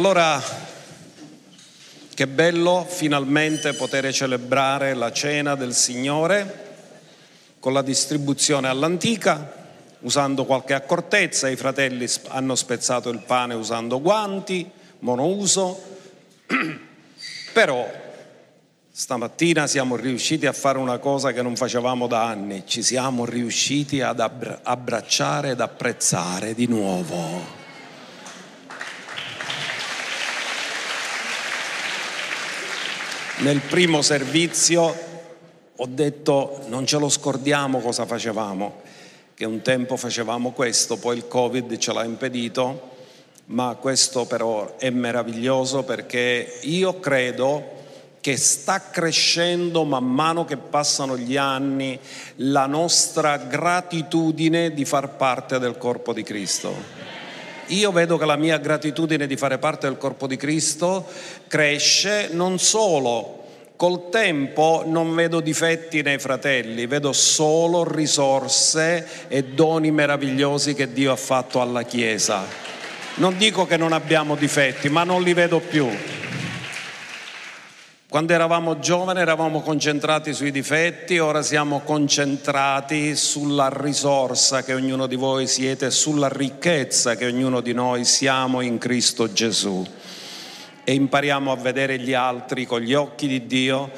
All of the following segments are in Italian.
Allora, che bello finalmente poter celebrare la cena del Signore con la distribuzione all'antica, usando qualche accortezza. I fratelli hanno spezzato il pane usando guanti, monouso, però stamattina siamo riusciti a fare una cosa che non facevamo da anni, ci siamo riusciti ad abbracciare ed apprezzare di nuovo. Nel primo servizio ho detto non ce lo scordiamo cosa facevamo, che un tempo facevamo questo, poi il Covid ce l'ha impedito, ma questo però è meraviglioso perché io credo che sta crescendo man mano che passano gli anni la nostra gratitudine di far parte del corpo di Cristo. Io vedo che la mia gratitudine di fare parte del corpo di Cristo cresce non solo Col tempo non vedo difetti nei fratelli, vedo solo risorse e doni meravigliosi che Dio ha fatto alla Chiesa. Non dico che non abbiamo difetti, ma non li vedo più. Quando eravamo giovani eravamo concentrati sui difetti, ora siamo concentrati sulla risorsa che ognuno di voi siete, sulla ricchezza che ognuno di noi siamo in Cristo Gesù. E impariamo a vedere gli altri con gli occhi di Dio,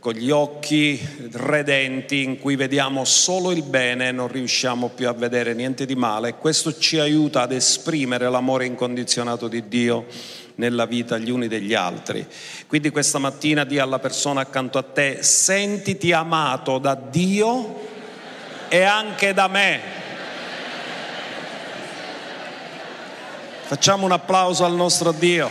con gli occhi redenti in cui vediamo solo il bene e non riusciamo più a vedere niente di male. Questo ci aiuta ad esprimere l'amore incondizionato di Dio nella vita gli uni degli altri. Quindi questa mattina di alla persona accanto a te, sentiti amato da Dio e anche da me. Facciamo un applauso al nostro Dio.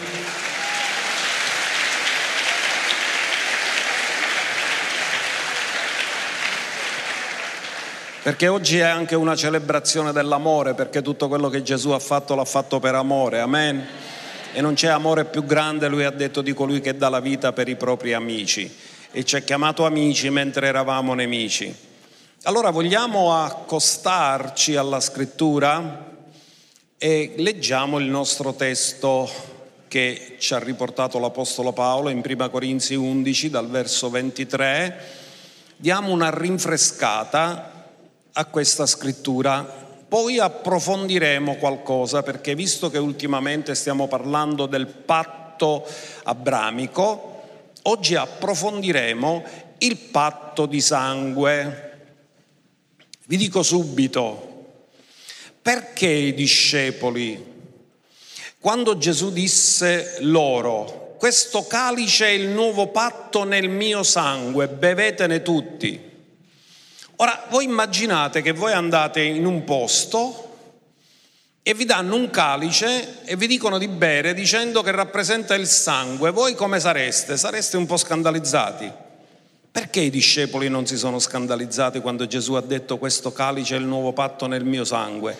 Perché oggi è anche una celebrazione dell'amore, perché tutto quello che Gesù ha fatto l'ha fatto per amore, amen e non c'è amore più grande, lui ha detto, di colui che dà la vita per i propri amici e ci ha chiamato amici mentre eravamo nemici. Allora vogliamo accostarci alla scrittura e leggiamo il nostro testo che ci ha riportato l'Apostolo Paolo in 1 Corinzi 11 dal verso 23. Diamo una rinfrescata a questa scrittura poi approfondiremo qualcosa perché visto che ultimamente stiamo parlando del patto abramico, oggi approfondiremo il patto di sangue. Vi dico subito, perché i discepoli, quando Gesù disse loro, questo calice è il nuovo patto nel mio sangue, bevetene tutti. Ora, voi immaginate che voi andate in un posto e vi danno un calice e vi dicono di bere dicendo che rappresenta il sangue. Voi come sareste? Sareste un po' scandalizzati. Perché i discepoli non si sono scandalizzati quando Gesù ha detto questo calice è il nuovo patto nel mio sangue?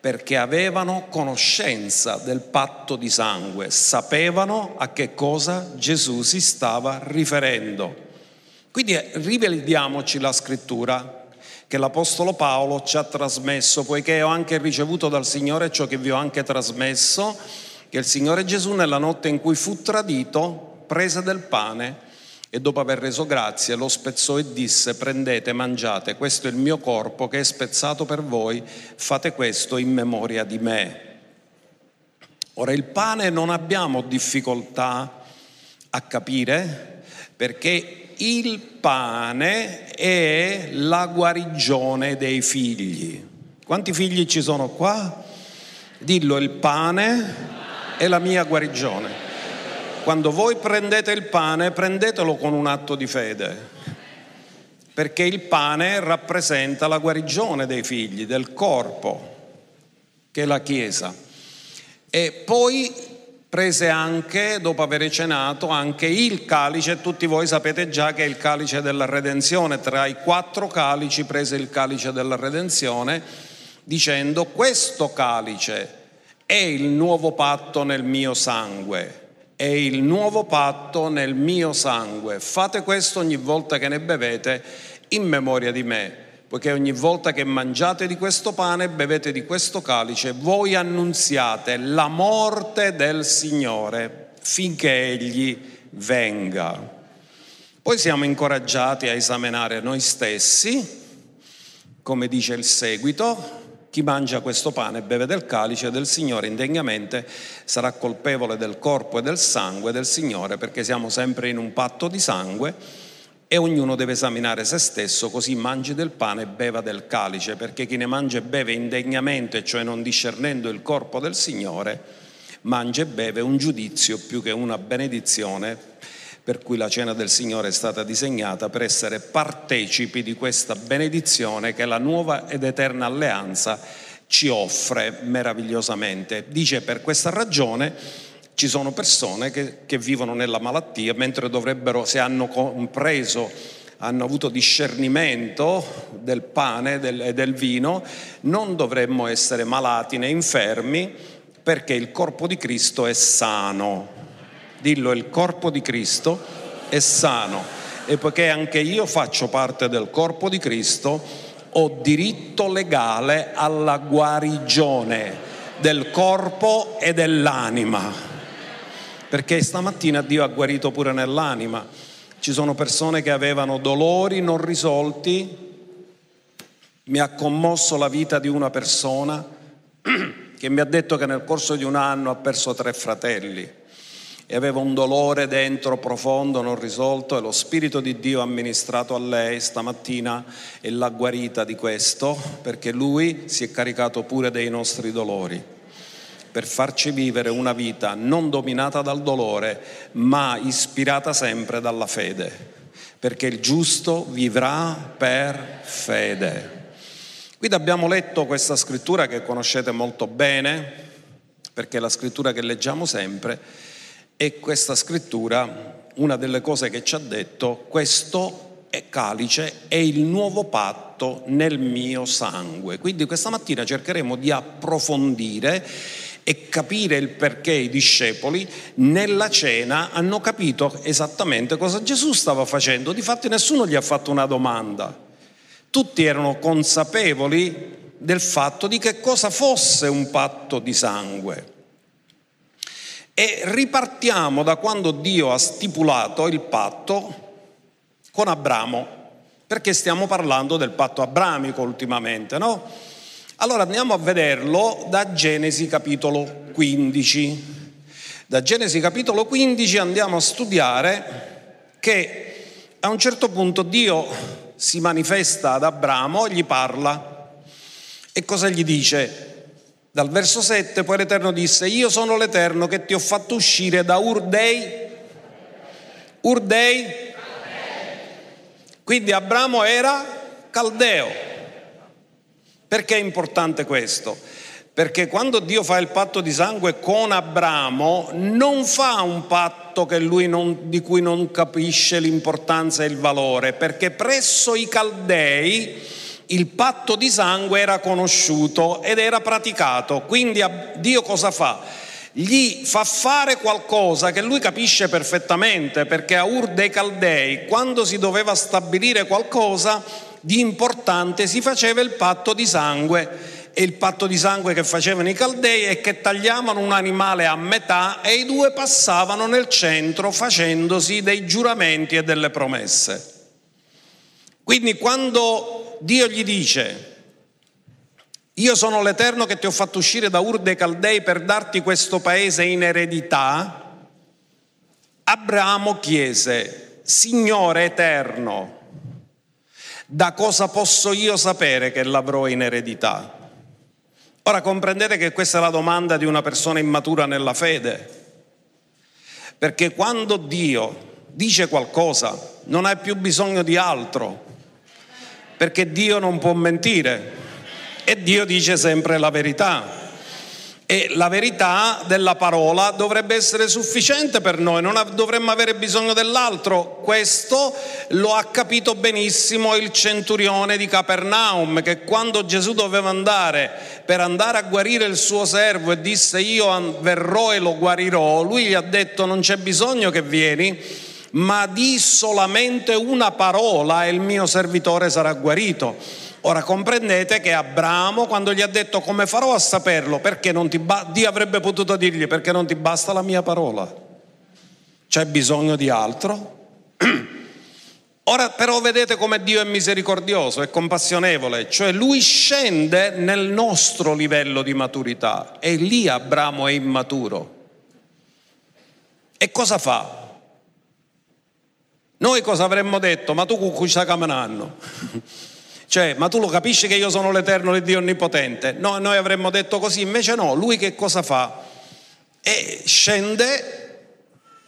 Perché avevano conoscenza del patto di sangue, sapevano a che cosa Gesù si stava riferendo. Quindi eh, rivediamoci la scrittura che l'Apostolo Paolo ci ha trasmesso, poiché ho anche ricevuto dal Signore ciò che vi ho anche trasmesso, che il Signore Gesù nella notte in cui fu tradito prese del pane e dopo aver reso grazie lo spezzò e disse prendete, mangiate, questo è il mio corpo che è spezzato per voi, fate questo in memoria di me. Ora il pane non abbiamo difficoltà a capire perché il pane è la guarigione dei figli. Quanti figli ci sono qua? Dillo, il pane è la mia guarigione. Quando voi prendete il pane, prendetelo con un atto di fede, perché il pane rappresenta la guarigione dei figli, del corpo, che è la Chiesa. E poi prese anche, dopo aver cenato, anche il calice, tutti voi sapete già che è il calice della redenzione, tra i quattro calici prese il calice della redenzione, dicendo questo calice è il nuovo patto nel mio sangue, è il nuovo patto nel mio sangue, fate questo ogni volta che ne bevete in memoria di me. Poiché ogni volta che mangiate di questo pane e bevete di questo calice, voi annunziate la morte del Signore finché Egli venga. Poi siamo incoraggiati a esaminare noi stessi, come dice il seguito, chi mangia questo pane e beve del calice del Signore indegnamente sarà colpevole del corpo e del sangue del Signore perché siamo sempre in un patto di sangue e ognuno deve esaminare se stesso, così mangi del pane e beva del calice, perché chi ne mangia e beve indegnamente, cioè non discernendo il corpo del Signore, mangia e beve un giudizio più che una benedizione, per cui la cena del Signore è stata disegnata per essere partecipi di questa benedizione che la nuova ed eterna alleanza ci offre meravigliosamente. Dice per questa ragione ci sono persone che, che vivono nella malattia, mentre dovrebbero, se hanno compreso hanno avuto discernimento del pane e del, del, vino, non dovremmo essere malati né infermi perché il corpo di Cristo è sano. Dillo, il corpo di Cristo è sano e poiché anche io faccio parte del corpo di Cristo, ho diritto legale alla guarigione del corpo e dell'anima perché stamattina Dio ha guarito pure nell'anima. Ci sono persone che avevano dolori non risolti, mi ha commosso la vita di una persona che mi ha detto che nel corso di un anno ha perso tre fratelli. E aveva un dolore dentro profondo non risolto e lo Spirito di Dio ha amministrato a lei stamattina e l'ha guarita di questo perché lui si è caricato pure dei nostri dolori per farci vivere una vita non dominata dal dolore, ma ispirata sempre dalla fede, perché il giusto vivrà per fede. Quindi abbiamo letto questa scrittura che conoscete molto bene, perché è la scrittura che leggiamo sempre, e questa scrittura, una delle cose che ci ha detto, questo è calice è il nuovo patto nel mio sangue. Quindi questa mattina cercheremo di approfondire e capire il perché i discepoli nella cena hanno capito esattamente cosa Gesù stava facendo. Difatti nessuno gli ha fatto una domanda. Tutti erano consapevoli del fatto di che cosa fosse un patto di sangue. E ripartiamo da quando Dio ha stipulato il patto con Abramo, perché stiamo parlando del patto abramico ultimamente, no? Allora andiamo a vederlo da Genesi capitolo 15. Da Genesi capitolo 15 andiamo a studiare che a un certo punto Dio si manifesta ad Abramo gli parla. E cosa gli dice? Dal verso 7 poi l'Eterno disse, io sono l'Eterno che ti ho fatto uscire da Urdei. Urdei? Quindi Abramo era caldeo. Perché è importante questo? Perché quando Dio fa il patto di sangue con Abramo, non fa un patto non, di cui non capisce l'importanza e il valore, perché presso i Caldei il patto di sangue era conosciuto ed era praticato. Quindi Dio cosa fa? Gli fa fare qualcosa che lui capisce perfettamente, perché a Ur dei Caldei, quando si doveva stabilire qualcosa, di importante si faceva il patto di sangue e il patto di sangue che facevano i caldei è che tagliavano un animale a metà e i due passavano nel centro facendosi dei giuramenti e delle promesse. Quindi quando Dio gli dice, io sono l'Eterno che ti ho fatto uscire da Ur dei Caldei per darti questo paese in eredità, Abramo chiese, Signore Eterno, da cosa posso io sapere che l'avrò in eredità? Ora comprendete che questa è la domanda di una persona immatura nella fede, perché quando Dio dice qualcosa non hai più bisogno di altro, perché Dio non può mentire e Dio dice sempre la verità e la verità della parola dovrebbe essere sufficiente per noi, non dovremmo avere bisogno dell'altro. Questo lo ha capito benissimo il centurione di Capernaum, che quando Gesù doveva andare per andare a guarire il suo servo e disse io verrò e lo guarirò, lui gli ha detto non c'è bisogno che vieni, ma di solamente una parola e il mio servitore sarà guarito. Ora comprendete che Abramo quando gli ha detto come farò a saperlo, perché non ti ba- Dio avrebbe potuto dirgli perché non ti basta la mia parola, c'è bisogno di altro. Ora però vedete come Dio è misericordioso, è compassionevole, cioè lui scende nel nostro livello di maturità e lì Abramo è immaturo. E cosa fa? Noi cosa avremmo detto? Ma tu con cui stai camminando? Cioè, ma tu lo capisci che io sono l'Eterno di Dio Onnipotente? No, noi avremmo detto così, invece no, lui che cosa fa? E scende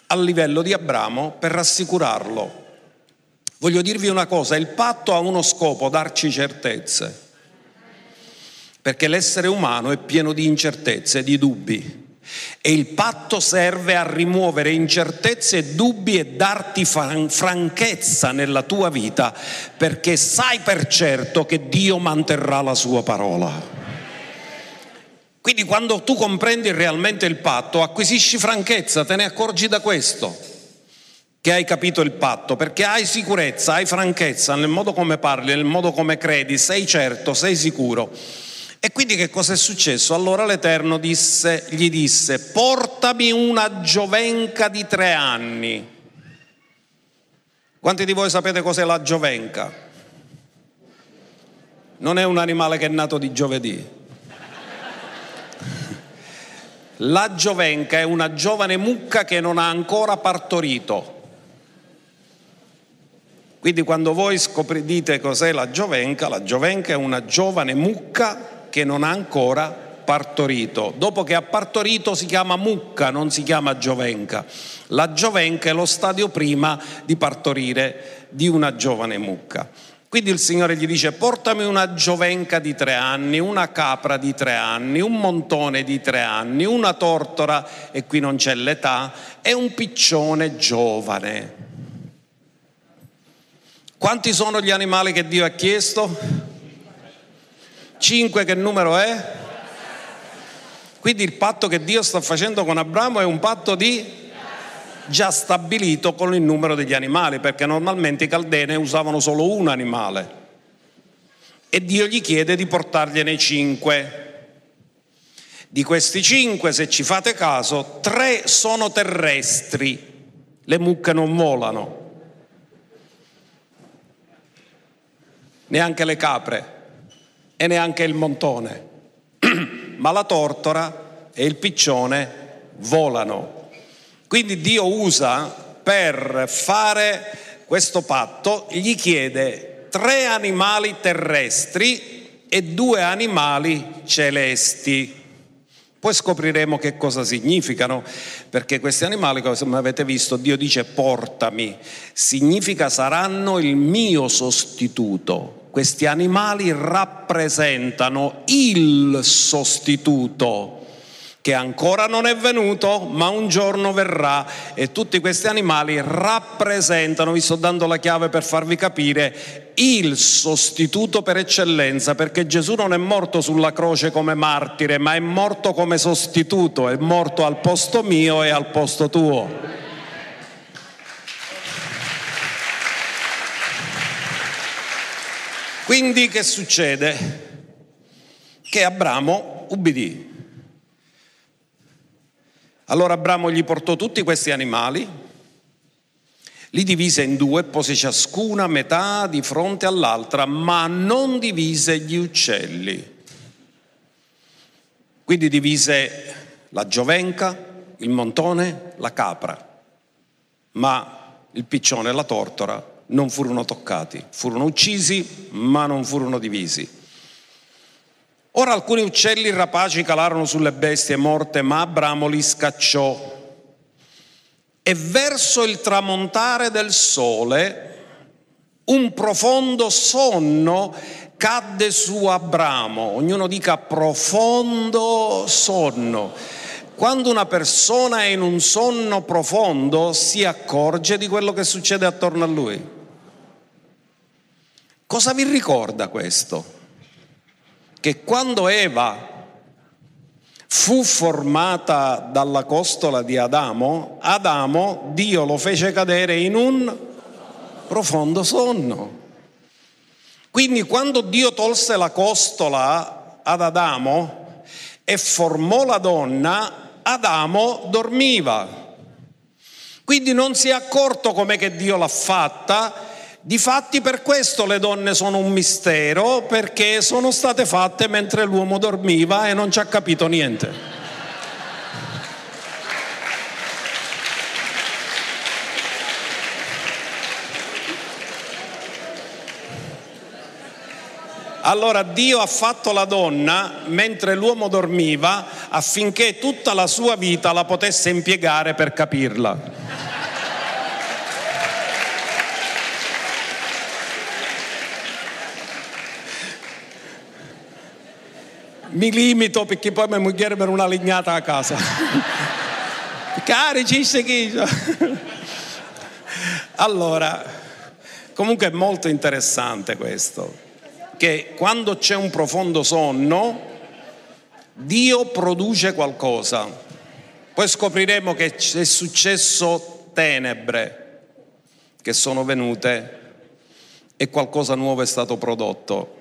al livello di Abramo per rassicurarlo. Voglio dirvi una cosa, il patto ha uno scopo, darci certezze, perché l'essere umano è pieno di incertezze, di dubbi. E il patto serve a rimuovere incertezze e dubbi e darti franchezza nella tua vita perché sai per certo che Dio manterrà la sua parola. Quindi quando tu comprendi realmente il patto, acquisisci franchezza, te ne accorgi da questo, che hai capito il patto, perché hai sicurezza, hai franchezza nel modo come parli, nel modo come credi, sei certo, sei sicuro. E quindi che cosa è successo? Allora l'Eterno disse, gli disse, portami una giovenca di tre anni. Quanti di voi sapete cos'è la giovenca? Non è un animale che è nato di giovedì. La giovenca è una giovane mucca che non ha ancora partorito. Quindi quando voi scoprite cos'è la giovenca, la giovenca è una giovane mucca che non ha ancora partorito. Dopo che ha partorito si chiama mucca, non si chiama giovenca. La giovenca è lo stadio prima di partorire di una giovane mucca. Quindi il Signore gli dice portami una giovenca di tre anni, una capra di tre anni, un montone di tre anni, una tortora, e qui non c'è l'età, e un piccione giovane. Quanti sono gli animali che Dio ha chiesto? 5 che numero è? Quindi il patto che Dio sta facendo con Abramo è un patto di già stabilito con il numero degli animali, perché normalmente i caldene usavano solo un animale. E Dio gli chiede di portargliene cinque. Di questi cinque, se ci fate caso, tre sono terrestri, le mucche non volano, neanche le capre e neanche il montone, ma la tortora e il piccione volano. Quindi Dio usa per fare questo patto, gli chiede tre animali terrestri e due animali celesti. Poi scopriremo che cosa significano, perché questi animali, come avete visto, Dio dice portami, significa saranno il mio sostituto questi animali rappresentano il sostituto che ancora non è venuto, ma un giorno verrà e tutti questi animali rappresentano, vi sto dando la chiave per farvi capire, il sostituto per eccellenza, perché Gesù non è morto sulla croce come martire, ma è morto come sostituto, è morto al posto mio e al posto tuo. Quindi che succede? Che Abramo ubbidì. Allora Abramo gli portò tutti questi animali, li divise in due, pose ciascuna metà di fronte all'altra, ma non divise gli uccelli. Quindi divise la giovenca, il montone, la capra, ma il piccione e la tortora non furono toccati, furono uccisi ma non furono divisi. Ora alcuni uccelli rapaci calarono sulle bestie morte, ma Abramo li scacciò. E verso il tramontare del sole un profondo sonno cadde su Abramo. Ognuno dica profondo sonno. Quando una persona è in un sonno profondo si accorge di quello che succede attorno a lui. Cosa vi ricorda questo? Che quando Eva fu formata dalla costola di Adamo, Adamo Dio lo fece cadere in un profondo sonno. Quindi quando Dio tolse la costola ad Adamo e formò la donna, Adamo dormiva. Quindi non si è accorto com'è che Dio l'ha fatta. Difatti per questo le donne sono un mistero, perché sono state fatte mentre l'uomo dormiva e non ci ha capito niente. Allora Dio ha fatto la donna mentre l'uomo dormiva affinché tutta la sua vita la potesse impiegare per capirla. Mi limito perché poi mi per una lignata a casa. Cari ci seguito. Allora, comunque è molto interessante questo che quando c'è un profondo sonno, Dio produce qualcosa. Poi scopriremo che è successo tenebre che sono venute e qualcosa nuovo è stato prodotto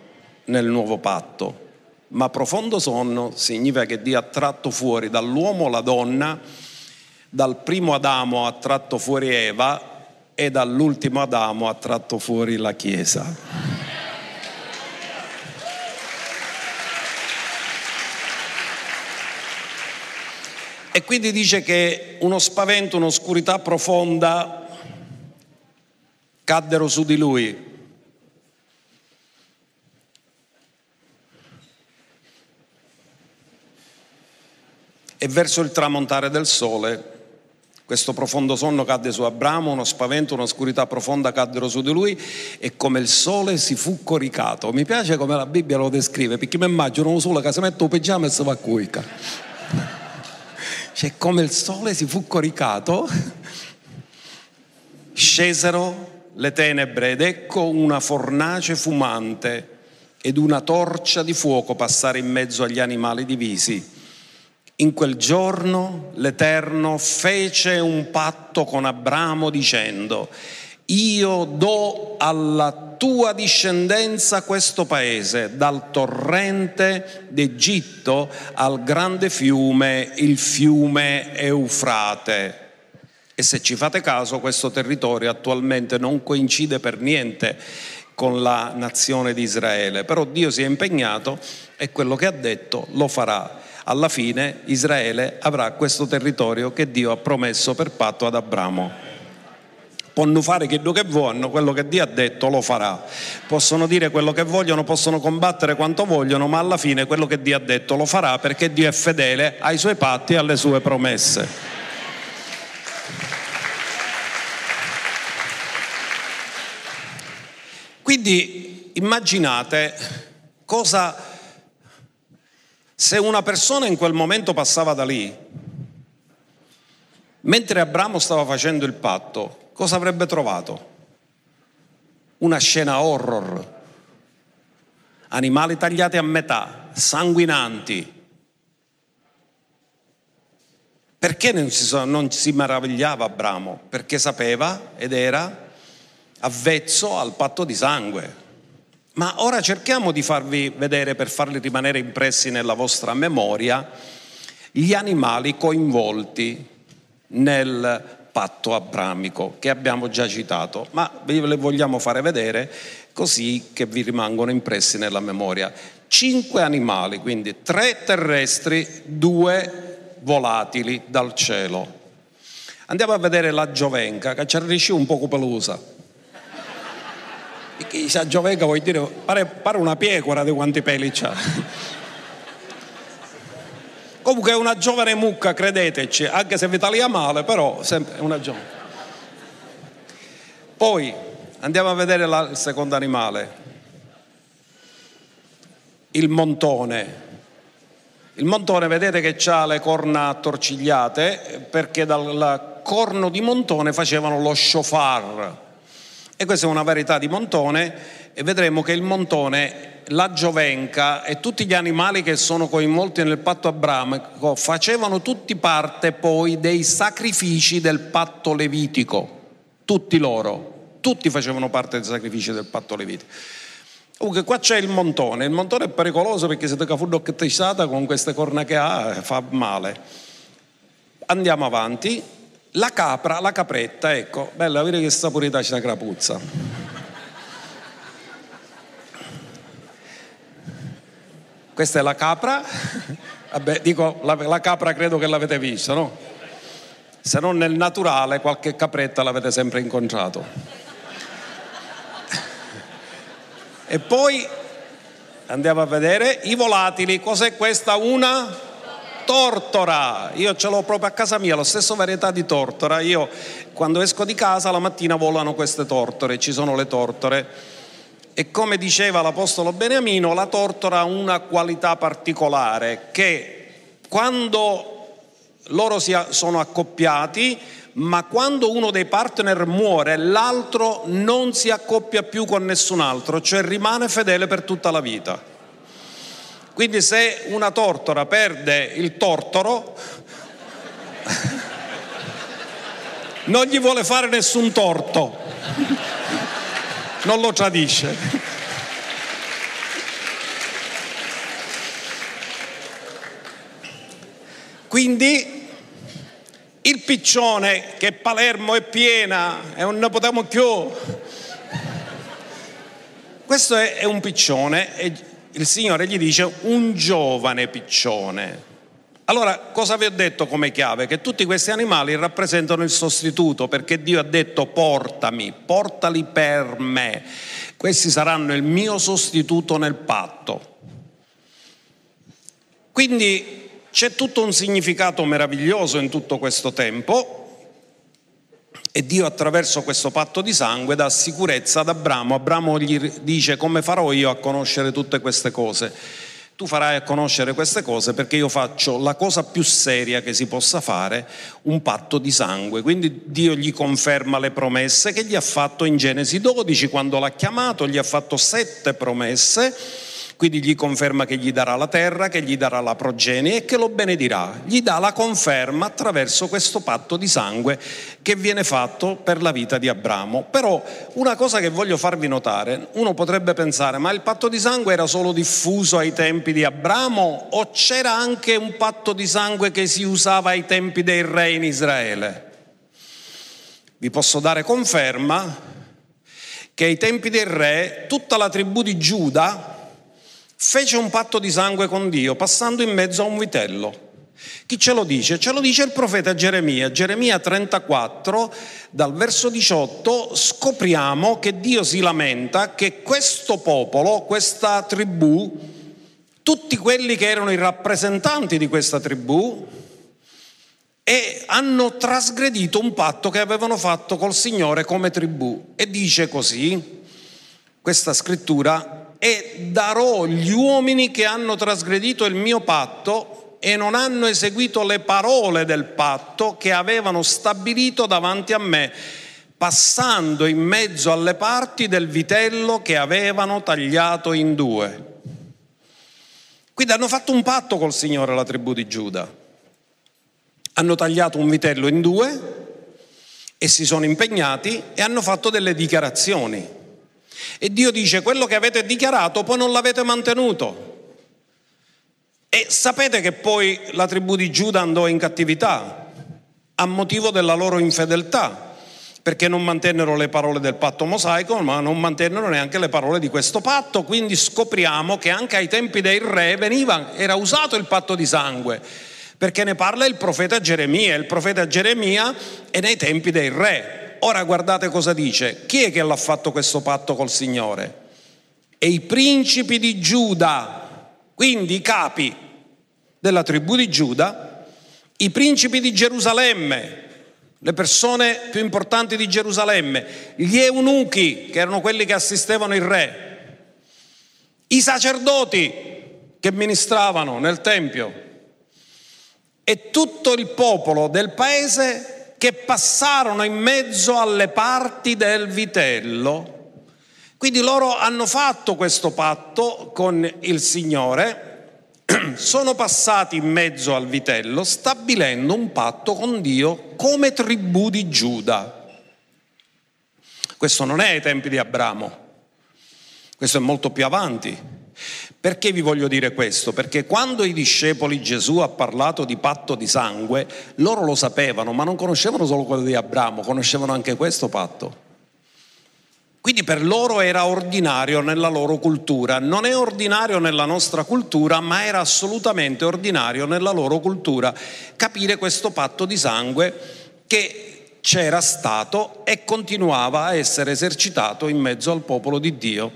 nel nuovo patto. Ma profondo sonno significa che Dio ha tratto fuori dall'uomo la donna, dal primo Adamo ha tratto fuori Eva e dall'ultimo Adamo ha tratto fuori la Chiesa. E quindi dice che uno spavento, un'oscurità profonda caddero su di lui. E verso il tramontare del sole, questo profondo sonno cadde su Abramo, uno spavento, un'oscurità profonda caddero su di lui e come il sole si fu coricato. Mi piace come la Bibbia lo descrive, perché mi immagino un sole che si mette un pigiama e si va a cuica. Cioè, come il sole si fu coricato, scesero le tenebre ed ecco una fornace fumante ed una torcia di fuoco passare in mezzo agli animali divisi. In quel giorno l'Eterno fece un patto con Abramo dicendo, io do alla tua discendenza questo paese, dal torrente d'Egitto al grande fiume, il fiume Eufrate. E se ci fate caso, questo territorio attualmente non coincide per niente con la nazione di Israele, però Dio si è impegnato e quello che ha detto lo farà. Alla fine Israele avrà questo territorio che Dio ha promesso per patto ad Abramo. Possono fare quello che vogliono, quello che Dio ha detto lo farà. Possono dire quello che vogliono, possono combattere quanto vogliono, ma alla fine quello che Dio ha detto lo farà perché Dio è fedele ai suoi patti e alle sue promesse. Quindi immaginate cosa se una persona in quel momento passava da lì, mentre Abramo stava facendo il patto, cosa avrebbe trovato? Una scena horror, animali tagliati a metà, sanguinanti. Perché non si, non si meravigliava Abramo? Perché sapeva ed era avvezzo al patto di sangue. Ma ora cerchiamo di farvi vedere, per farli rimanere impressi nella vostra memoria, gli animali coinvolti nel patto abramico che abbiamo già citato, ma ve le vogliamo fare vedere così che vi rimangono impressi nella memoria. Cinque animali, quindi tre terrestri, due volatili dal cielo. Andiamo a vedere la giovenca, che ci arricci un po' pelosa. La giovenca vuol dire, pare, pare una pecora di quanti peli c'ha. Comunque è una giovane mucca, credeteci, anche se vi taglia male, però è una giovane. Poi andiamo a vedere la, il secondo animale, il montone. Il montone vedete che ha le corna attorcigliate perché dal corno di montone facevano lo shofar. E questa è una verità di montone e vedremo che il montone la giovenca e tutti gli animali che sono coinvolti nel patto abramico facevano tutti parte poi dei sacrifici del patto levitico, tutti loro, tutti facevano parte dei sacrifici del patto levitico. Comunque qua c'è il montone, il montone è pericoloso perché se tocca fundo stata con queste corna che ha fa male. Andiamo avanti, la capra, la capretta, ecco, bella, vedete che saporità c'è la crapuzza. Questa è la capra, vabbè dico la, la capra credo che l'avete vista, no? Se non nel naturale qualche capretta l'avete sempre incontrato. E poi andiamo a vedere i volatili. Cos'è questa? Una tortora. Io ce l'ho proprio a casa mia, la stessa varietà di tortora. Io quando esco di casa la mattina volano queste tortore, ci sono le tortore. E come diceva l'Apostolo Beniamino, la tortora ha una qualità particolare che quando loro si sono accoppiati ma quando uno dei partner muore, l'altro non si accoppia più con nessun altro, cioè rimane fedele per tutta la vita. Quindi se una tortora perde il tortoro, non gli vuole fare nessun torto, non lo tradisce. Quindi il piccione che Palermo è piena e non ne potremo più. Questo è, è un piccione e il Signore gli dice un giovane piccione. Allora, cosa vi ho detto come chiave? Che tutti questi animali rappresentano il sostituto, perché Dio ha detto portami, portali per me. Questi saranno il mio sostituto nel patto. Quindi c'è tutto un significato meraviglioso in tutto questo tempo e Dio attraverso questo patto di sangue dà sicurezza ad Abramo. Abramo gli dice come farò io a conoscere tutte queste cose? Tu farai a conoscere queste cose perché io faccio la cosa più seria che si possa fare, un patto di sangue. Quindi Dio gli conferma le promesse che gli ha fatto in Genesi 12 quando l'ha chiamato, gli ha fatto sette promesse quindi gli conferma che gli darà la terra, che gli darà la progenie e che lo benedirà. Gli dà la conferma attraverso questo patto di sangue che viene fatto per la vita di Abramo. Però una cosa che voglio farvi notare, uno potrebbe pensare, ma il patto di sangue era solo diffuso ai tempi di Abramo o c'era anche un patto di sangue che si usava ai tempi dei re in Israele? Vi posso dare conferma che ai tempi del re tutta la tribù di Giuda fece un patto di sangue con Dio passando in mezzo a un vitello. Chi ce lo dice? Ce lo dice il profeta Geremia. Geremia 34, dal verso 18, scopriamo che Dio si lamenta che questo popolo, questa tribù, tutti quelli che erano i rappresentanti di questa tribù, e hanno trasgredito un patto che avevano fatto col Signore come tribù. E dice così, questa scrittura, e darò gli uomini che hanno trasgredito il mio patto e non hanno eseguito le parole del patto che avevano stabilito davanti a me, passando in mezzo alle parti del vitello che avevano tagliato in due. Quindi hanno fatto un patto col Signore la tribù di Giuda. Hanno tagliato un vitello in due e si sono impegnati e hanno fatto delle dichiarazioni. E Dio dice, quello che avete dichiarato poi non l'avete mantenuto. E sapete che poi la tribù di Giuda andò in cattività a motivo della loro infedeltà, perché non mantennero le parole del patto mosaico, ma non mantennero neanche le parole di questo patto. Quindi scopriamo che anche ai tempi dei re veniva, era usato il patto di sangue, perché ne parla il profeta Geremia. Il profeta Geremia è nei tempi dei re. Ora guardate cosa dice. Chi è che l'ha fatto questo patto col Signore? E i principi di Giuda, quindi i capi della tribù di Giuda, i principi di Gerusalemme, le persone più importanti di Gerusalemme, gli eunuchi, che erano quelli che assistevano il re, i sacerdoti che ministravano nel Tempio e tutto il popolo del paese che passarono in mezzo alle parti del vitello. Quindi loro hanno fatto questo patto con il Signore, sono passati in mezzo al vitello stabilendo un patto con Dio come tribù di Giuda. Questo non è ai tempi di Abramo. Questo è molto più avanti. Perché vi voglio dire questo? Perché quando i discepoli Gesù ha parlato di patto di sangue, loro lo sapevano, ma non conoscevano solo quello di Abramo, conoscevano anche questo patto. Quindi per loro era ordinario nella loro cultura, non è ordinario nella nostra cultura, ma era assolutamente ordinario nella loro cultura capire questo patto di sangue che c'era stato e continuava a essere esercitato in mezzo al popolo di Dio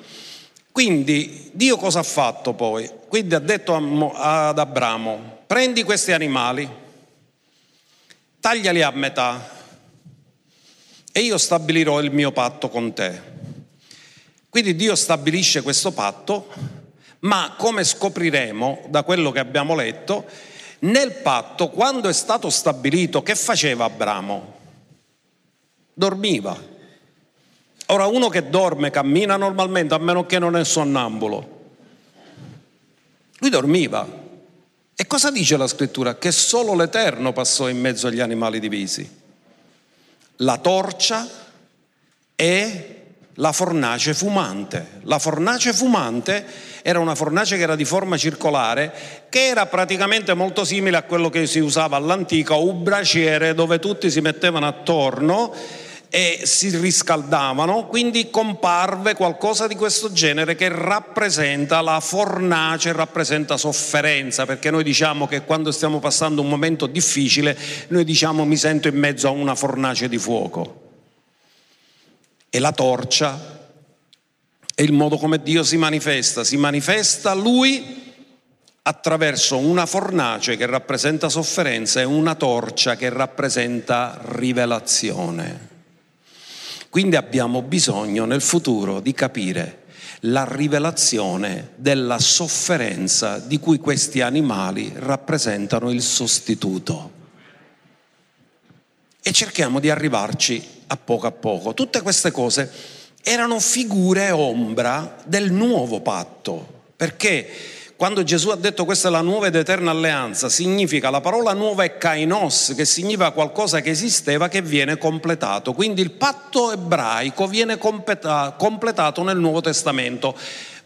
quindi Dio cosa ha fatto poi? Quindi ha detto ad Abramo, prendi questi animali, tagliali a metà e io stabilirò il mio patto con te. Quindi Dio stabilisce questo patto, ma come scopriremo da quello che abbiamo letto, nel patto, quando è stato stabilito, che faceva Abramo? Dormiva. Ora uno che dorme, cammina normalmente, a meno che non è sonnambulo. Lui dormiva. E cosa dice la scrittura? Che solo l'Eterno passò in mezzo agli animali divisi. La torcia e la fornace fumante. La fornace fumante era una fornace che era di forma circolare, che era praticamente molto simile a quello che si usava all'antica, un braciere dove tutti si mettevano attorno e si riscaldavano, quindi comparve qualcosa di questo genere che rappresenta la fornace, rappresenta sofferenza, perché noi diciamo che quando stiamo passando un momento difficile, noi diciamo mi sento in mezzo a una fornace di fuoco. E la torcia è il modo come Dio si manifesta, si manifesta Lui attraverso una fornace che rappresenta sofferenza e una torcia che rappresenta rivelazione. Quindi abbiamo bisogno nel futuro di capire la rivelazione della sofferenza di cui questi animali rappresentano il sostituto. E cerchiamo di arrivarci a poco a poco. Tutte queste cose erano figure ombra del nuovo patto, perché quando Gesù ha detto questa è la nuova ed eterna alleanza, significa la parola nuova è kainos, che significa qualcosa che esisteva che viene completato. Quindi il patto ebraico viene completato nel Nuovo Testamento.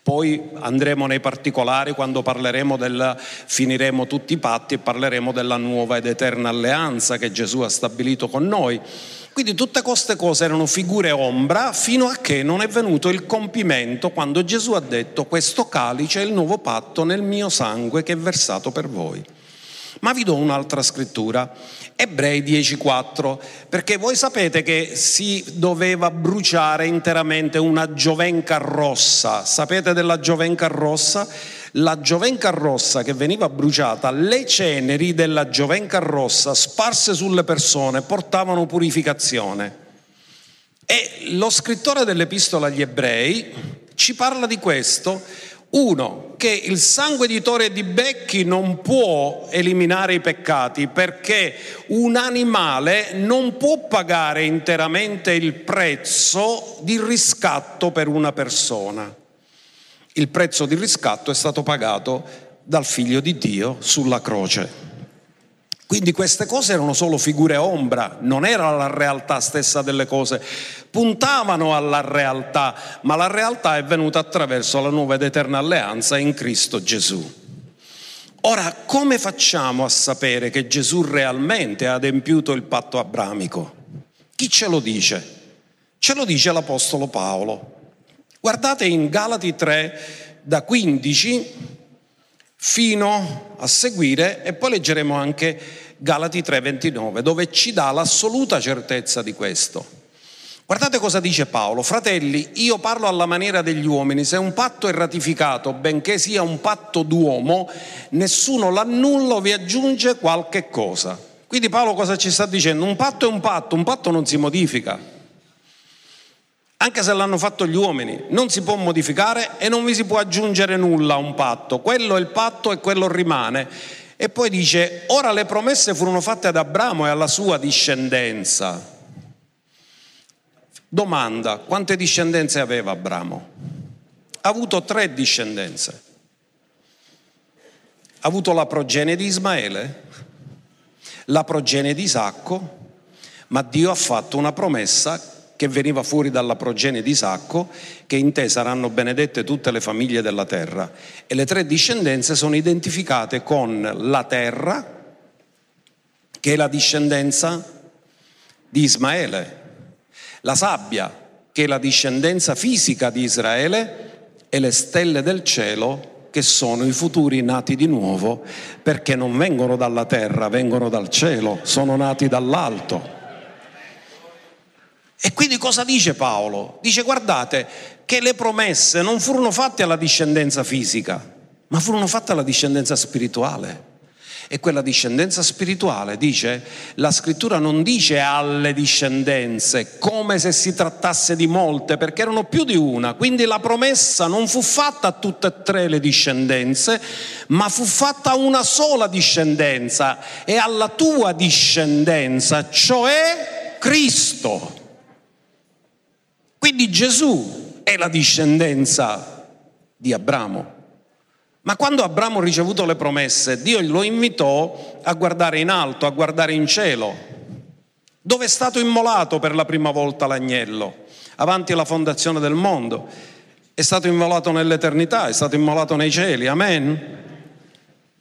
Poi andremo nei particolari quando parleremo del, finiremo tutti i patti e parleremo della nuova ed eterna alleanza che Gesù ha stabilito con noi. Quindi tutte queste cose erano figure ombra fino a che non è venuto il compimento quando Gesù ha detto questo calice è il nuovo patto nel mio sangue che è versato per voi. Ma vi do un'altra scrittura, Ebrei 10:4, perché voi sapete che si doveva bruciare interamente una giovenca rossa. Sapete della giovenca rossa? La giovenca rossa che veniva bruciata, le ceneri della giovenca rossa sparse sulle persone portavano purificazione. E lo scrittore dell'epistola agli ebrei ci parla di questo uno, che il sangue di tore e di becchi non può eliminare i peccati perché un animale non può pagare interamente il prezzo di riscatto per una persona. Il prezzo di riscatto è stato pagato dal figlio di Dio sulla croce. Quindi queste cose erano solo figure ombra, non era la realtà stessa delle cose, puntavano alla realtà, ma la realtà è venuta attraverso la nuova ed eterna alleanza in Cristo Gesù. Ora, come facciamo a sapere che Gesù realmente ha adempiuto il patto abramico? Chi ce lo dice? Ce lo dice l'Apostolo Paolo. Guardate in Galati 3 da 15 fino a seguire e poi leggeremo anche Galati 3:29 dove ci dà l'assoluta certezza di questo. Guardate cosa dice Paolo, fratelli, io parlo alla maniera degli uomini, se un patto è ratificato, benché sia un patto d'uomo, nessuno l'annulla o vi aggiunge qualche cosa. Quindi Paolo cosa ci sta dicendo? Un patto è un patto, un patto non si modifica. Anche se l'hanno fatto gli uomini, non si può modificare e non vi si può aggiungere nulla a un patto. Quello è il patto e quello rimane. E poi dice, ora le promesse furono fatte ad Abramo e alla sua discendenza. Domanda, quante discendenze aveva Abramo? Ha avuto tre discendenze. Ha avuto la progenie di Ismaele, la progenie di Isacco, ma Dio ha fatto una promessa che veniva fuori dalla progenie di Isacco, che in te saranno benedette tutte le famiglie della terra. E le tre discendenze sono identificate con la terra, che è la discendenza di Ismaele, la sabbia, che è la discendenza fisica di Israele, e le stelle del cielo, che sono i futuri nati di nuovo, perché non vengono dalla terra, vengono dal cielo, sono nati dall'alto. E quindi cosa dice Paolo? Dice guardate che le promesse non furono fatte alla discendenza fisica, ma furono fatte alla discendenza spirituale. E quella discendenza spirituale, dice, la scrittura non dice alle discendenze, come se si trattasse di molte, perché erano più di una. Quindi la promessa non fu fatta a tutte e tre le discendenze, ma fu fatta a una sola discendenza e alla tua discendenza, cioè Cristo. Quindi Gesù è la discendenza di Abramo. Ma quando Abramo ha ricevuto le promesse, Dio lo invitò a guardare in alto, a guardare in cielo, dove è stato immolato per la prima volta l'agnello, avanti alla fondazione del mondo. È stato immolato nell'eternità, è stato immolato nei cieli, amen.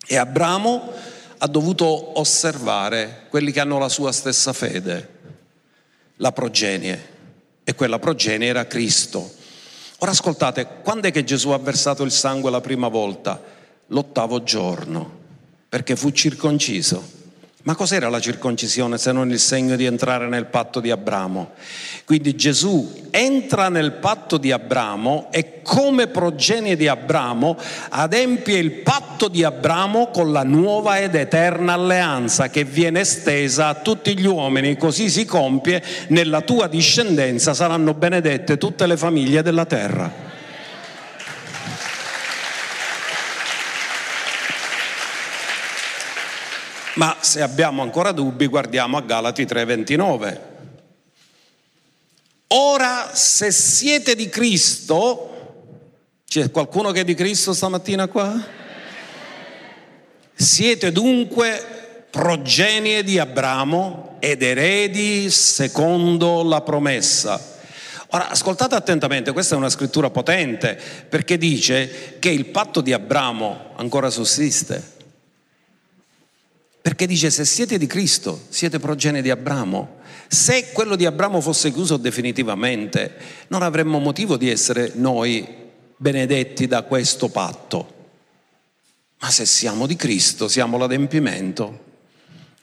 E Abramo ha dovuto osservare quelli che hanno la sua stessa fede, la progenie, e quella progenie era Cristo. Ora ascoltate, quando è che Gesù ha versato il sangue la prima volta? L'ottavo giorno, perché fu circonciso. Ma cos'era la circoncisione se non il segno di entrare nel patto di Abramo? Quindi Gesù entra nel patto di Abramo e come progenie di Abramo adempie il patto di Abramo con la nuova ed eterna alleanza che viene estesa a tutti gli uomini, così si compie, nella tua discendenza saranno benedette tutte le famiglie della terra. Ma se abbiamo ancora dubbi, guardiamo a Galati 3:29. Ora, se siete di Cristo, c'è qualcuno che è di Cristo stamattina qua? Siete dunque progenie di Abramo ed eredi secondo la promessa. Ora, ascoltate attentamente, questa è una scrittura potente perché dice che il patto di Abramo ancora sussiste. Perché dice se siete di Cristo, siete progenie di Abramo. Se quello di Abramo fosse chiuso definitivamente, non avremmo motivo di essere noi benedetti da questo patto. Ma se siamo di Cristo, siamo l'adempimento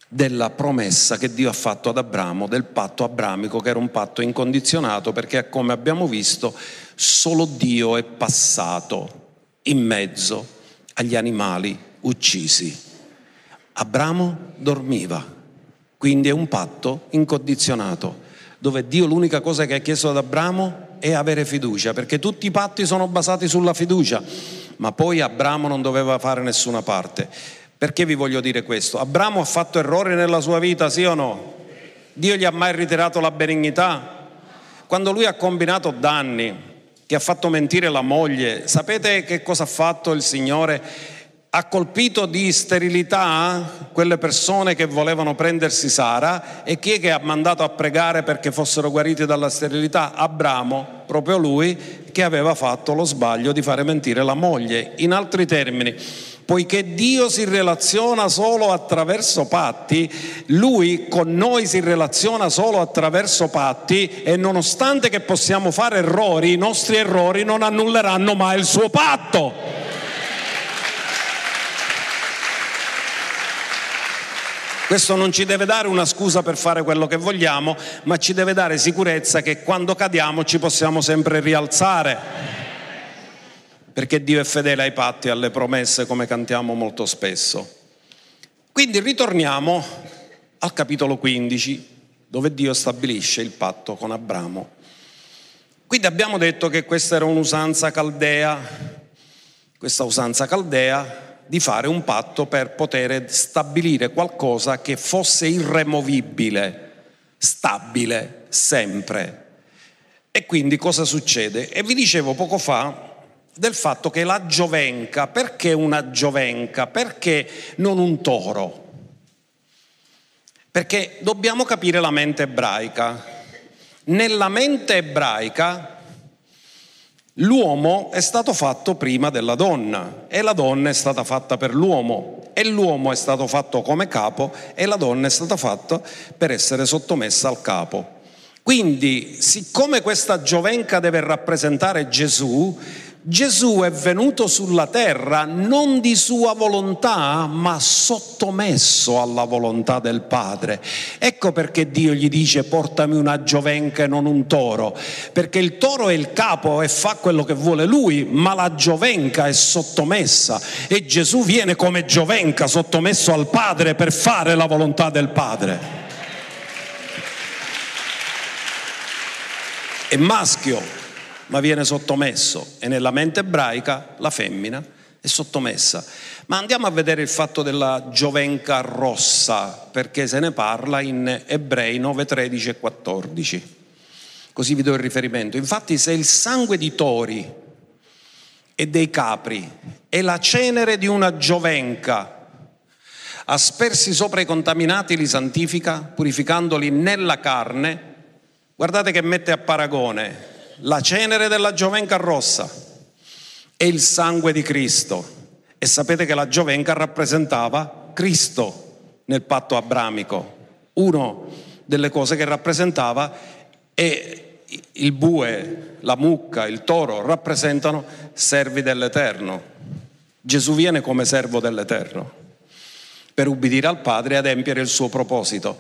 della promessa che Dio ha fatto ad Abramo, del patto abramico, che era un patto incondizionato, perché come abbiamo visto, solo Dio è passato in mezzo agli animali uccisi. Abramo dormiva, quindi è un patto incondizionato, dove Dio l'unica cosa che ha chiesto ad Abramo è avere fiducia, perché tutti i patti sono basati sulla fiducia, ma poi Abramo non doveva fare nessuna parte. Perché vi voglio dire questo? Abramo ha fatto errori nella sua vita, sì o no? Dio gli ha mai ritirato la benignità? Quando lui ha combinato danni, che ha fatto mentire la moglie, sapete che cosa ha fatto il Signore? Ha colpito di sterilità quelle persone che volevano prendersi Sara e chi è che ha mandato a pregare perché fossero guariti dalla sterilità? Abramo, proprio lui che aveva fatto lo sbaglio di fare mentire la moglie. In altri termini, poiché Dio si relaziona solo attraverso patti, Lui con noi si relaziona solo attraverso patti e nonostante che possiamo fare errori, i nostri errori non annulleranno mai il suo patto. Questo non ci deve dare una scusa per fare quello che vogliamo, ma ci deve dare sicurezza che quando cadiamo ci possiamo sempre rialzare. Perché Dio è fedele ai patti e alle promesse, come cantiamo molto spesso. Quindi ritorniamo al capitolo 15, dove Dio stabilisce il patto con Abramo. Quindi abbiamo detto che questa era un'usanza caldea, questa usanza caldea di fare un patto per poter stabilire qualcosa che fosse irremovibile, stabile, sempre. E quindi cosa succede? E vi dicevo poco fa del fatto che la giovenca, perché una giovenca? Perché non un toro? Perché dobbiamo capire la mente ebraica. Nella mente ebraica l'uomo è stato fatto prima della donna e la donna è stata fatta per l'uomo e l'uomo è stato fatto come capo e la donna è stata fatta per essere sottomessa al capo. Quindi, siccome questa giovenca deve rappresentare Gesù, Gesù è venuto sulla terra non di sua volontà, ma sottomesso alla volontà del Padre. Ecco perché Dio gli dice portami una giovenca e non un toro, perché il toro è il capo e fa quello che vuole lui, ma la giovenca è sottomessa e Gesù viene come giovenca sottomesso al Padre per fare la volontà del Padre. È maschio, ma viene sottomesso e nella mente ebraica la femmina è sottomessa. Ma andiamo a vedere il fatto della giovenca rossa, perché se ne parla in Ebrei 9, 13 e 14. Così vi do il riferimento. Infatti se il sangue di tori e dei capri e la cenere di una giovenca aspersi sopra i contaminati li santifica, purificandoli nella carne, guardate che mette a paragone la cenere della giovenca rossa e il sangue di Cristo. E sapete che la giovenca rappresentava Cristo nel patto abramico. Una delle cose che rappresentava è il bue, la mucca, il toro rappresentano servi dell'Eterno. Gesù viene come servo dell'Eterno per ubbidire al Padre e adempiere il suo proposito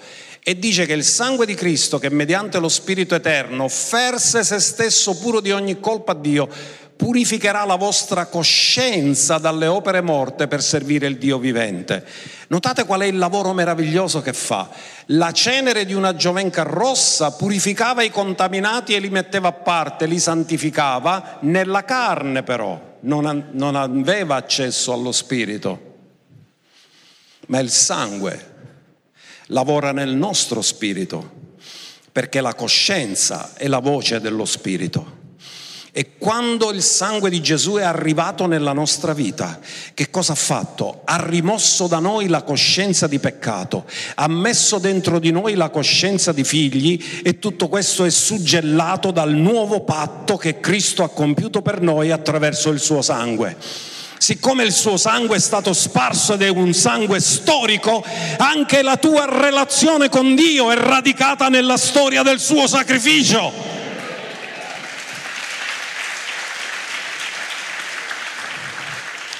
e dice che il sangue di Cristo, che mediante lo Spirito Eterno offerse se stesso puro di ogni colpa a Dio, purificherà la vostra coscienza dalle opere morte per servire il Dio vivente. Notate qual è il lavoro meraviglioso che fa. La cenere di una giovenca rossa purificava i contaminati e li metteva a parte, li santificava nella carne però, non, non aveva accesso allo spirito, ma il sangue lavora nel nostro spirito, perché la coscienza è la voce dello spirito. E quando il sangue di Gesù è arrivato nella nostra vita, che cosa ha fatto? Ha rimosso da noi la coscienza di peccato, ha messo dentro di noi la coscienza di figli e tutto questo è suggellato dal nuovo patto che Cristo ha compiuto per noi attraverso il suo sangue siccome il suo sangue è stato sparso ed è un sangue storico, anche la tua relazione con Dio è radicata nella storia del suo sacrificio.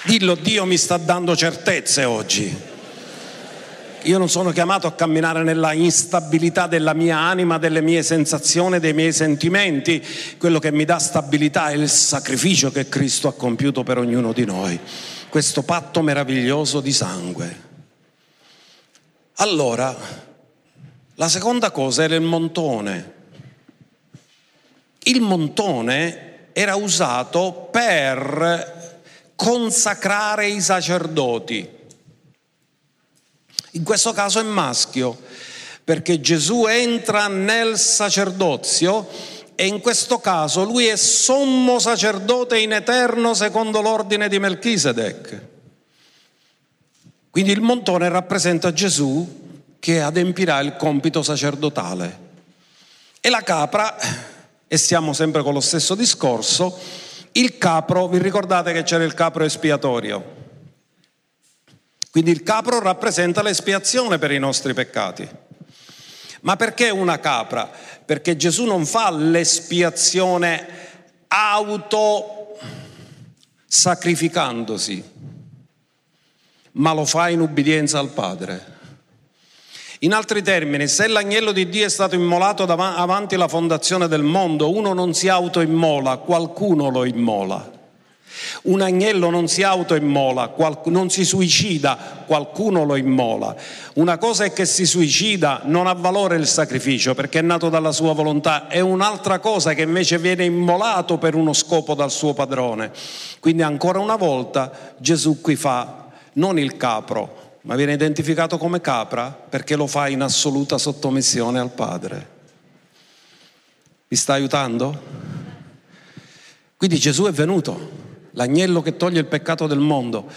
Dillo, Dio mi sta dando certezze oggi. Io non sono chiamato a camminare nella instabilità della mia anima, delle mie sensazioni, dei miei sentimenti. Quello che mi dà stabilità è il sacrificio che Cristo ha compiuto per ognuno di noi. Questo patto meraviglioso di sangue. Allora, la seconda cosa era il montone. Il montone era usato per consacrare i sacerdoti. In questo caso è maschio, perché Gesù entra nel sacerdozio e in questo caso lui è sommo sacerdote in eterno secondo l'ordine di Melchisedec. Quindi il montone rappresenta Gesù che adempirà il compito sacerdotale. E la capra, e siamo sempre con lo stesso discorso, il capro, vi ricordate che c'era il capro espiatorio? Quindi il capro rappresenta l'espiazione per i nostri peccati. Ma perché una capra? Perché Gesù non fa l'espiazione auto sacrificandosi, ma lo fa in ubbidienza al Padre. In altri termini, se l'agnello di Dio è stato immolato davanti alla fondazione del mondo, uno non si autoimmola, qualcuno lo immola. Un agnello non si autoimmola, non si suicida, qualcuno lo immola. Una cosa è che si suicida, non ha valore il sacrificio perché è nato dalla sua volontà, è un'altra cosa che invece viene immolato per uno scopo dal suo padrone. Quindi ancora una volta Gesù qui fa non il capro, ma viene identificato come capra perché lo fa in assoluta sottomissione al Padre. Vi sta aiutando? Quindi Gesù è venuto l'agnello che toglie il peccato del mondo.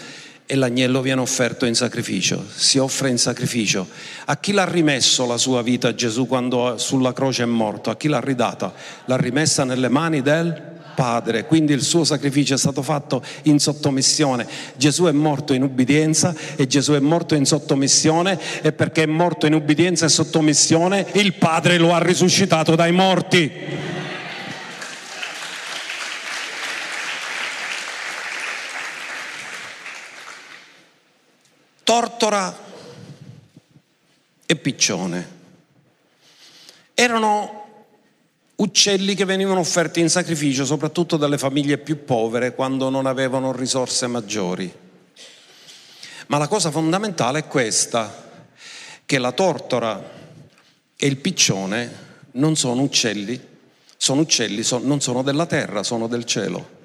e l'agnello viene offerto in sacrificio, si offre in sacrificio. A chi l'ha rimesso la sua vita Gesù quando sulla croce è morto? A chi l'ha ridata? L'ha rimessa nelle mani del Padre, quindi il suo sacrificio è stato fatto in sottomissione. Gesù è morto in ubbidienza e Gesù è morto in sottomissione e perché è morto in ubbidienza e sottomissione il Padre lo ha risuscitato dai morti. Tortora e piccione. Erano uccelli che venivano offerti in sacrificio soprattutto dalle famiglie più povere quando non avevano risorse maggiori. Ma la cosa fondamentale è questa, che la tortora e il piccione non sono uccelli, sono uccelli, non sono della terra, sono del cielo.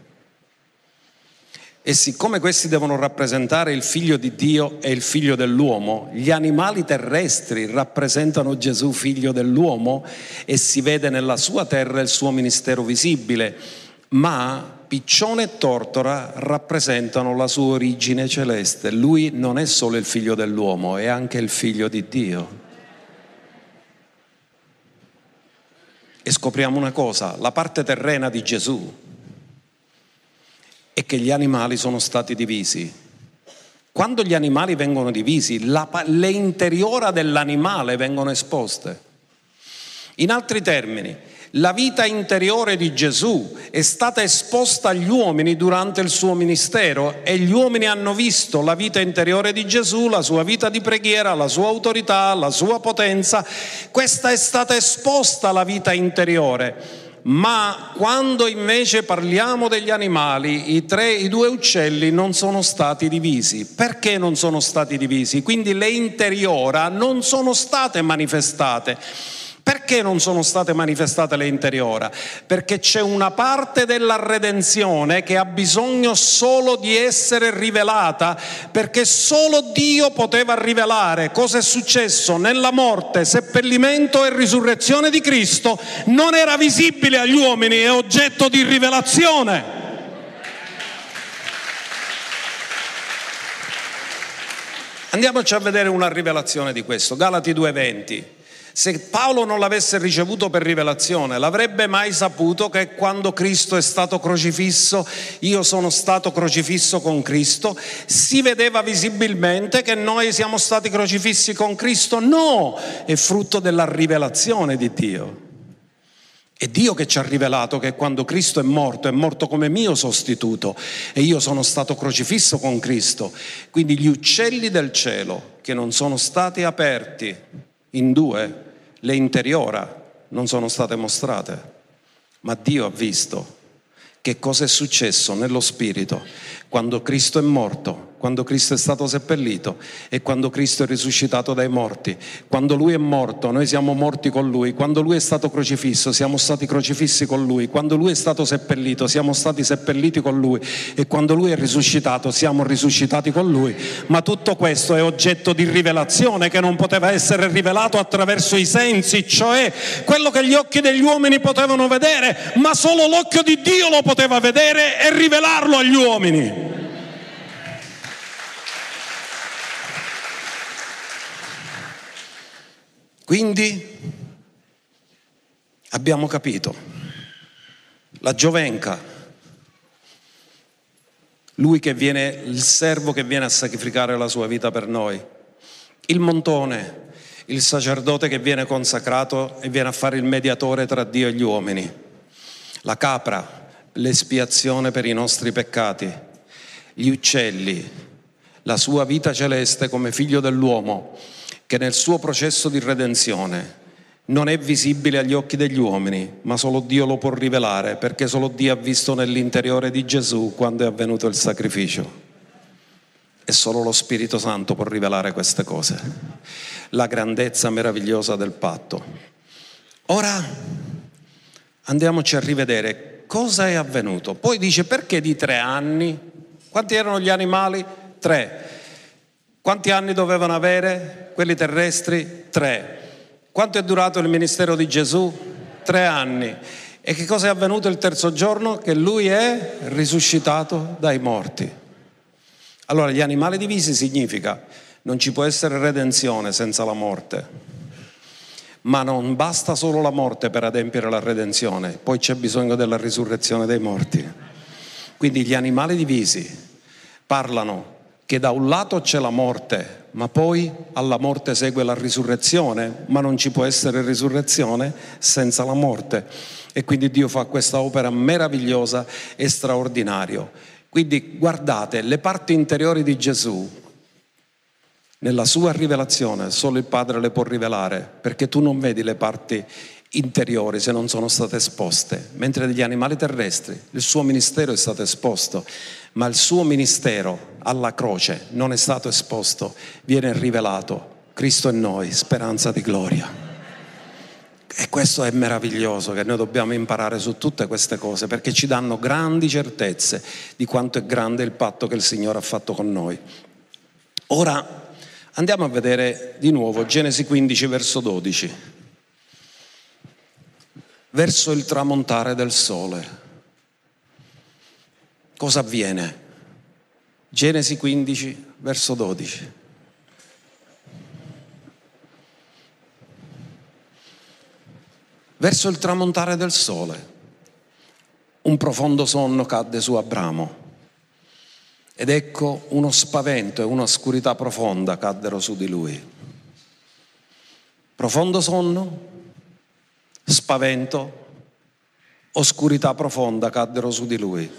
E siccome questi devono rappresentare il figlio di Dio e il figlio dell'uomo, gli animali terrestri rappresentano Gesù figlio dell'uomo e si vede nella sua terra il suo ministero visibile, ma piccione e tortora rappresentano la sua origine celeste. Lui non è solo il figlio dell'uomo, è anche il figlio di Dio. E scopriamo una cosa, la parte terrena di Gesù è che gli animali sono stati divisi. Quando gli animali vengono divisi, la, le interiora dell'animale vengono esposte. In altri termini, la vita interiore di Gesù è stata esposta agli uomini durante il suo ministero e gli uomini hanno visto la vita interiore di Gesù, la sua vita di preghiera, la sua autorità, la sua potenza. Questa è stata esposta alla vita interiore ma quando invece parliamo degli animali, i, tre, i due uccelli non sono stati divisi. Perché non sono stati divisi? Quindi le interiora non sono state manifestate. Perché non sono state manifestate le interiora? Perché c'è una parte della redenzione che ha bisogno solo di essere rivelata, perché solo Dio poteva rivelare cosa è successo nella morte, seppellimento e risurrezione di Cristo, non era visibile agli uomini, è oggetto di rivelazione. Andiamoci a vedere una rivelazione di questo, Galati 2:20. Se Paolo non l'avesse ricevuto per rivelazione, l'avrebbe mai saputo che quando Cristo è stato crocifisso, io sono stato crocifisso con Cristo? Si vedeva visibilmente che noi siamo stati crocifissi con Cristo? No, è frutto della rivelazione di Dio. È Dio che ci ha rivelato che quando Cristo è morto, è morto come mio sostituto e io sono stato crocifisso con Cristo. Quindi gli uccelli del cielo che non sono stati aperti in due le interiora non sono state mostrate, ma Dio ha visto che cosa è successo nello spirito quando Cristo è morto quando Cristo è stato seppellito e quando Cristo è risuscitato dai morti. Quando Lui è morto, noi siamo morti con Lui. Quando Lui è stato crocifisso, siamo stati crocifissi con Lui. Quando Lui è stato seppellito, siamo stati seppelliti con Lui. E quando Lui è risuscitato, siamo risuscitati con Lui. Ma tutto questo è oggetto di rivelazione che non poteva essere rivelato attraverso i sensi, cioè quello che gli occhi degli uomini potevano vedere, ma solo l'occhio di Dio lo poteva vedere e rivelarlo agli uomini. Quindi abbiamo capito, la giovenca, lui che viene, il servo che viene a sacrificare la sua vita per noi, il montone, il sacerdote che viene consacrato e viene a fare il mediatore tra Dio e gli uomini, la capra, l'espiazione per i nostri peccati, gli uccelli, la sua vita celeste come figlio dell'uomo che nel suo processo di redenzione non è visibile agli occhi degli uomini, ma solo Dio lo può rivelare, perché solo Dio ha visto nell'interiore di Gesù quando è avvenuto il sacrificio. E solo lo Spirito Santo può rivelare queste cose, la grandezza meravigliosa del patto. Ora andiamoci a rivedere cosa è avvenuto. Poi dice perché di tre anni? Quanti erano gli animali? Tre. Quanti anni dovevano avere quelli terrestri? Tre. Quanto è durato il ministero di Gesù? Tre anni. E che cosa è avvenuto il terzo giorno? Che lui è risuscitato dai morti. Allora, gli animali divisi significa non ci può essere redenzione senza la morte, ma non basta solo la morte per adempiere la redenzione, poi c'è bisogno della risurrezione dei morti. Quindi gli animali divisi parlano che da un lato c'è la morte, ma poi alla morte segue la risurrezione, ma non ci può essere risurrezione senza la morte. E quindi Dio fa questa opera meravigliosa e straordinaria. Quindi guardate, le parti interiori di Gesù, nella sua rivelazione, solo il Padre le può rivelare, perché tu non vedi le parti interiori se non sono state esposte, mentre degli animali terrestri il suo ministero è stato esposto, ma il suo ministero alla croce non è stato esposto, viene rivelato. Cristo in noi, speranza di gloria. E questo è meraviglioso che noi dobbiamo imparare su tutte queste cose perché ci danno grandi certezze di quanto è grande il patto che il Signore ha fatto con noi. Ora andiamo a vedere di nuovo Genesi 15 verso 12 verso il tramontare del sole. Cosa avviene? Genesi 15, verso 12. Verso il tramontare del sole, un profondo sonno cadde su Abramo. Ed ecco uno spavento e un'oscurità profonda caddero su di lui. Profondo sonno, spavento, oscurità profonda caddero su di lui.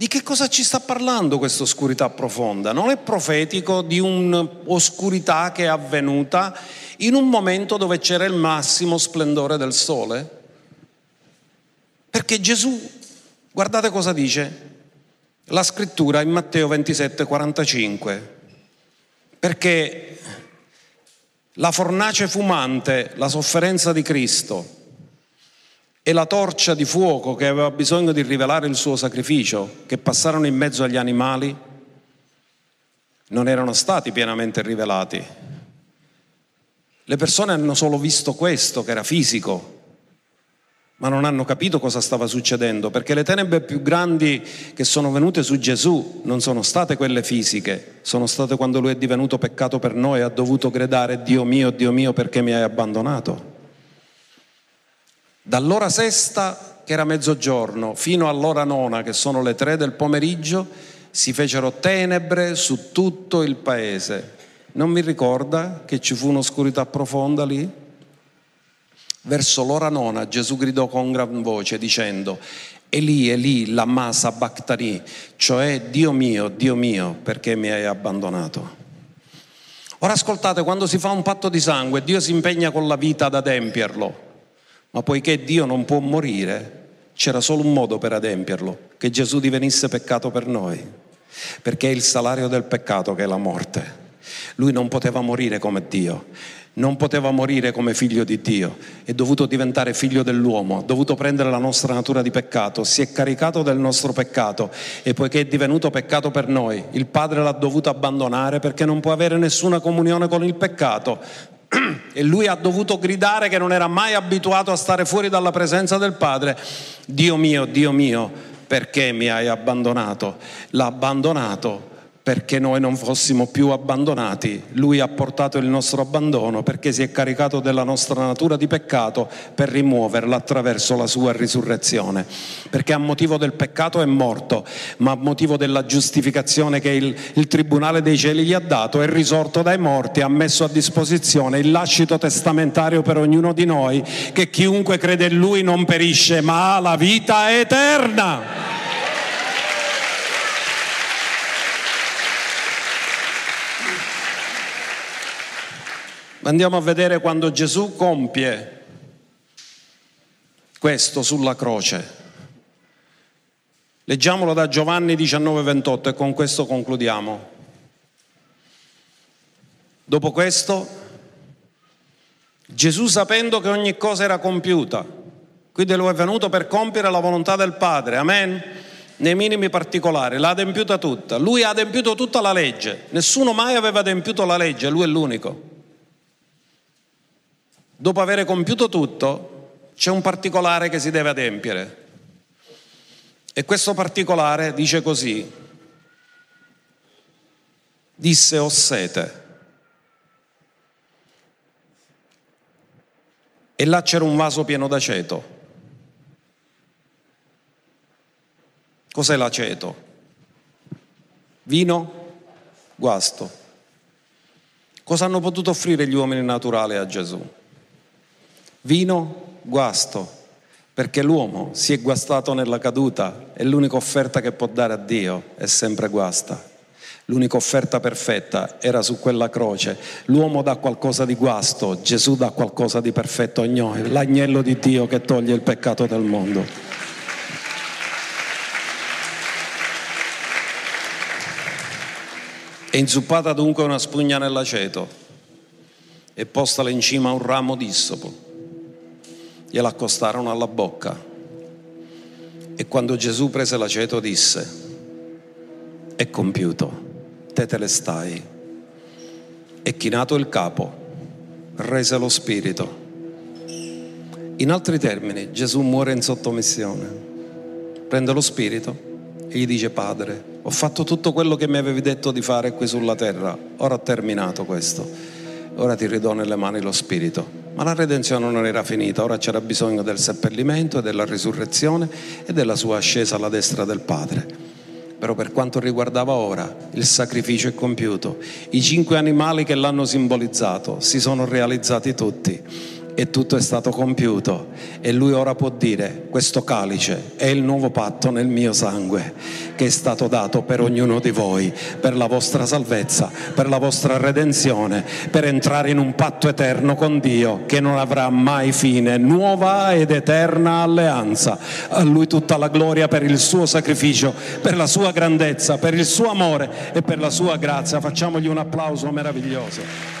Di che cosa ci sta parlando questa oscurità profonda? Non è profetico di un'oscurità che è avvenuta in un momento dove c'era il massimo splendore del sole? Perché Gesù, guardate cosa dice la scrittura in Matteo 27, 45, perché la fornace fumante, la sofferenza di Cristo e la torcia di fuoco che aveva bisogno di rivelare il suo sacrificio, che passarono in mezzo agli animali, non erano stati pienamente rivelati. Le persone hanno solo visto questo, che era fisico, ma non hanno capito cosa stava succedendo, perché le tenebre più grandi che sono venute su Gesù non sono state quelle fisiche, sono state quando lui è divenuto peccato per noi e ha dovuto gridare Dio mio, Dio mio, perché mi hai abbandonato. Dall'ora sesta, che era mezzogiorno, fino all'ora nona, che sono le tre del pomeriggio, si fecero tenebre su tutto il paese. Non mi ricorda che ci fu un'oscurità profonda lì? Verso l'ora nona Gesù gridò con gran voce dicendo, Eli, Eli, lama sabachthani, cioè Dio mio, Dio mio, perché mi hai abbandonato? Ora ascoltate, quando si fa un patto di sangue, Dio si impegna con la vita ad adempierlo, ma poiché Dio non può morire, c'era solo un modo per adempierlo, che Gesù divenisse peccato per noi, perché è il salario del peccato che è la morte. Lui non poteva morire come Dio, non poteva morire come figlio di Dio, è dovuto diventare figlio dell'uomo, ha dovuto prendere la nostra natura di peccato, si è caricato del nostro peccato e poiché è divenuto peccato per noi, il Padre l'ha dovuto abbandonare perché non può avere nessuna comunione con il peccato. E lui ha dovuto gridare che non era mai abituato a stare fuori dalla presenza del Padre, Dio mio, Dio mio, perché mi hai abbandonato? L'ha abbandonato perché noi non fossimo più abbandonati. Lui ha portato il nostro abbandono perché si è caricato della nostra natura di peccato per rimuoverla attraverso la sua risurrezione. Perché a motivo del peccato è morto, ma a motivo della giustificazione che il, il Tribunale dei Cieli gli ha dato è risorto dai morti, ha messo a disposizione il lascito testamentario per ognuno di noi che chiunque crede in Lui non perisce ma ha la vita eterna. Andiamo a vedere quando Gesù compie questo sulla croce. Leggiamolo da Giovanni 19:28 e con questo concludiamo. Dopo questo, Gesù sapendo che ogni cosa era compiuta, quindi lui è venuto per compiere la volontà del Padre, amen? Nei minimi particolari, l'ha adempiuta tutta. Lui ha adempiuto tutta la legge, nessuno mai aveva adempiuto la legge, lui è l'unico dopo aver compiuto tutto, c'è un particolare che si deve adempiere. E questo particolare dice così, disse ho sete. E là c'era un vaso pieno d'aceto. Cos'è l'aceto? Vino? Guasto. Cosa hanno potuto offrire gli uomini naturali a Gesù? Vino? Guasto. Perché l'uomo si è guastato nella caduta e l'unica offerta che può dare a Dio è sempre guasta. L'unica offerta perfetta era su quella croce. L'uomo dà qualcosa di guasto, Gesù dà qualcosa di perfetto a noi, l'agnello di Dio che toglie il peccato del mondo. È inzuppata dunque una spugna nell'aceto e postala in cima a un ramo d'issopo. Gliela accostarono alla bocca. E quando Gesù prese l'aceto disse, è compiuto tetelestai. E chinato il capo, rese lo spirito. In altri termini, Gesù muore in sottomissione, prende lo spirito e gli dice Padre, ho fatto tutto quello che mi avevi detto di fare qui sulla terra, ora ho terminato questo, ora ti ridò nelle mani lo spirito. Ma la redenzione non era finita, ora c'era bisogno del seppellimento e della risurrezione e della sua ascesa alla destra del Padre. Però per quanto riguardava ora il sacrificio è compiuto. I cinque animali che l'hanno simbolizzato si sono realizzati tutti e tutto è stato compiuto e lui ora può dire questo calice è il nuovo patto nel mio sangue che è stato dato per ognuno di voi, per la vostra salvezza, per la vostra redenzione, per entrare in un patto eterno con Dio che non avrà mai fine, nuova ed eterna alleanza. A lui tutta la gloria per il suo sacrificio, per la sua grandezza, per il suo amore e per la sua grazia. Facciamogli un applauso meraviglioso.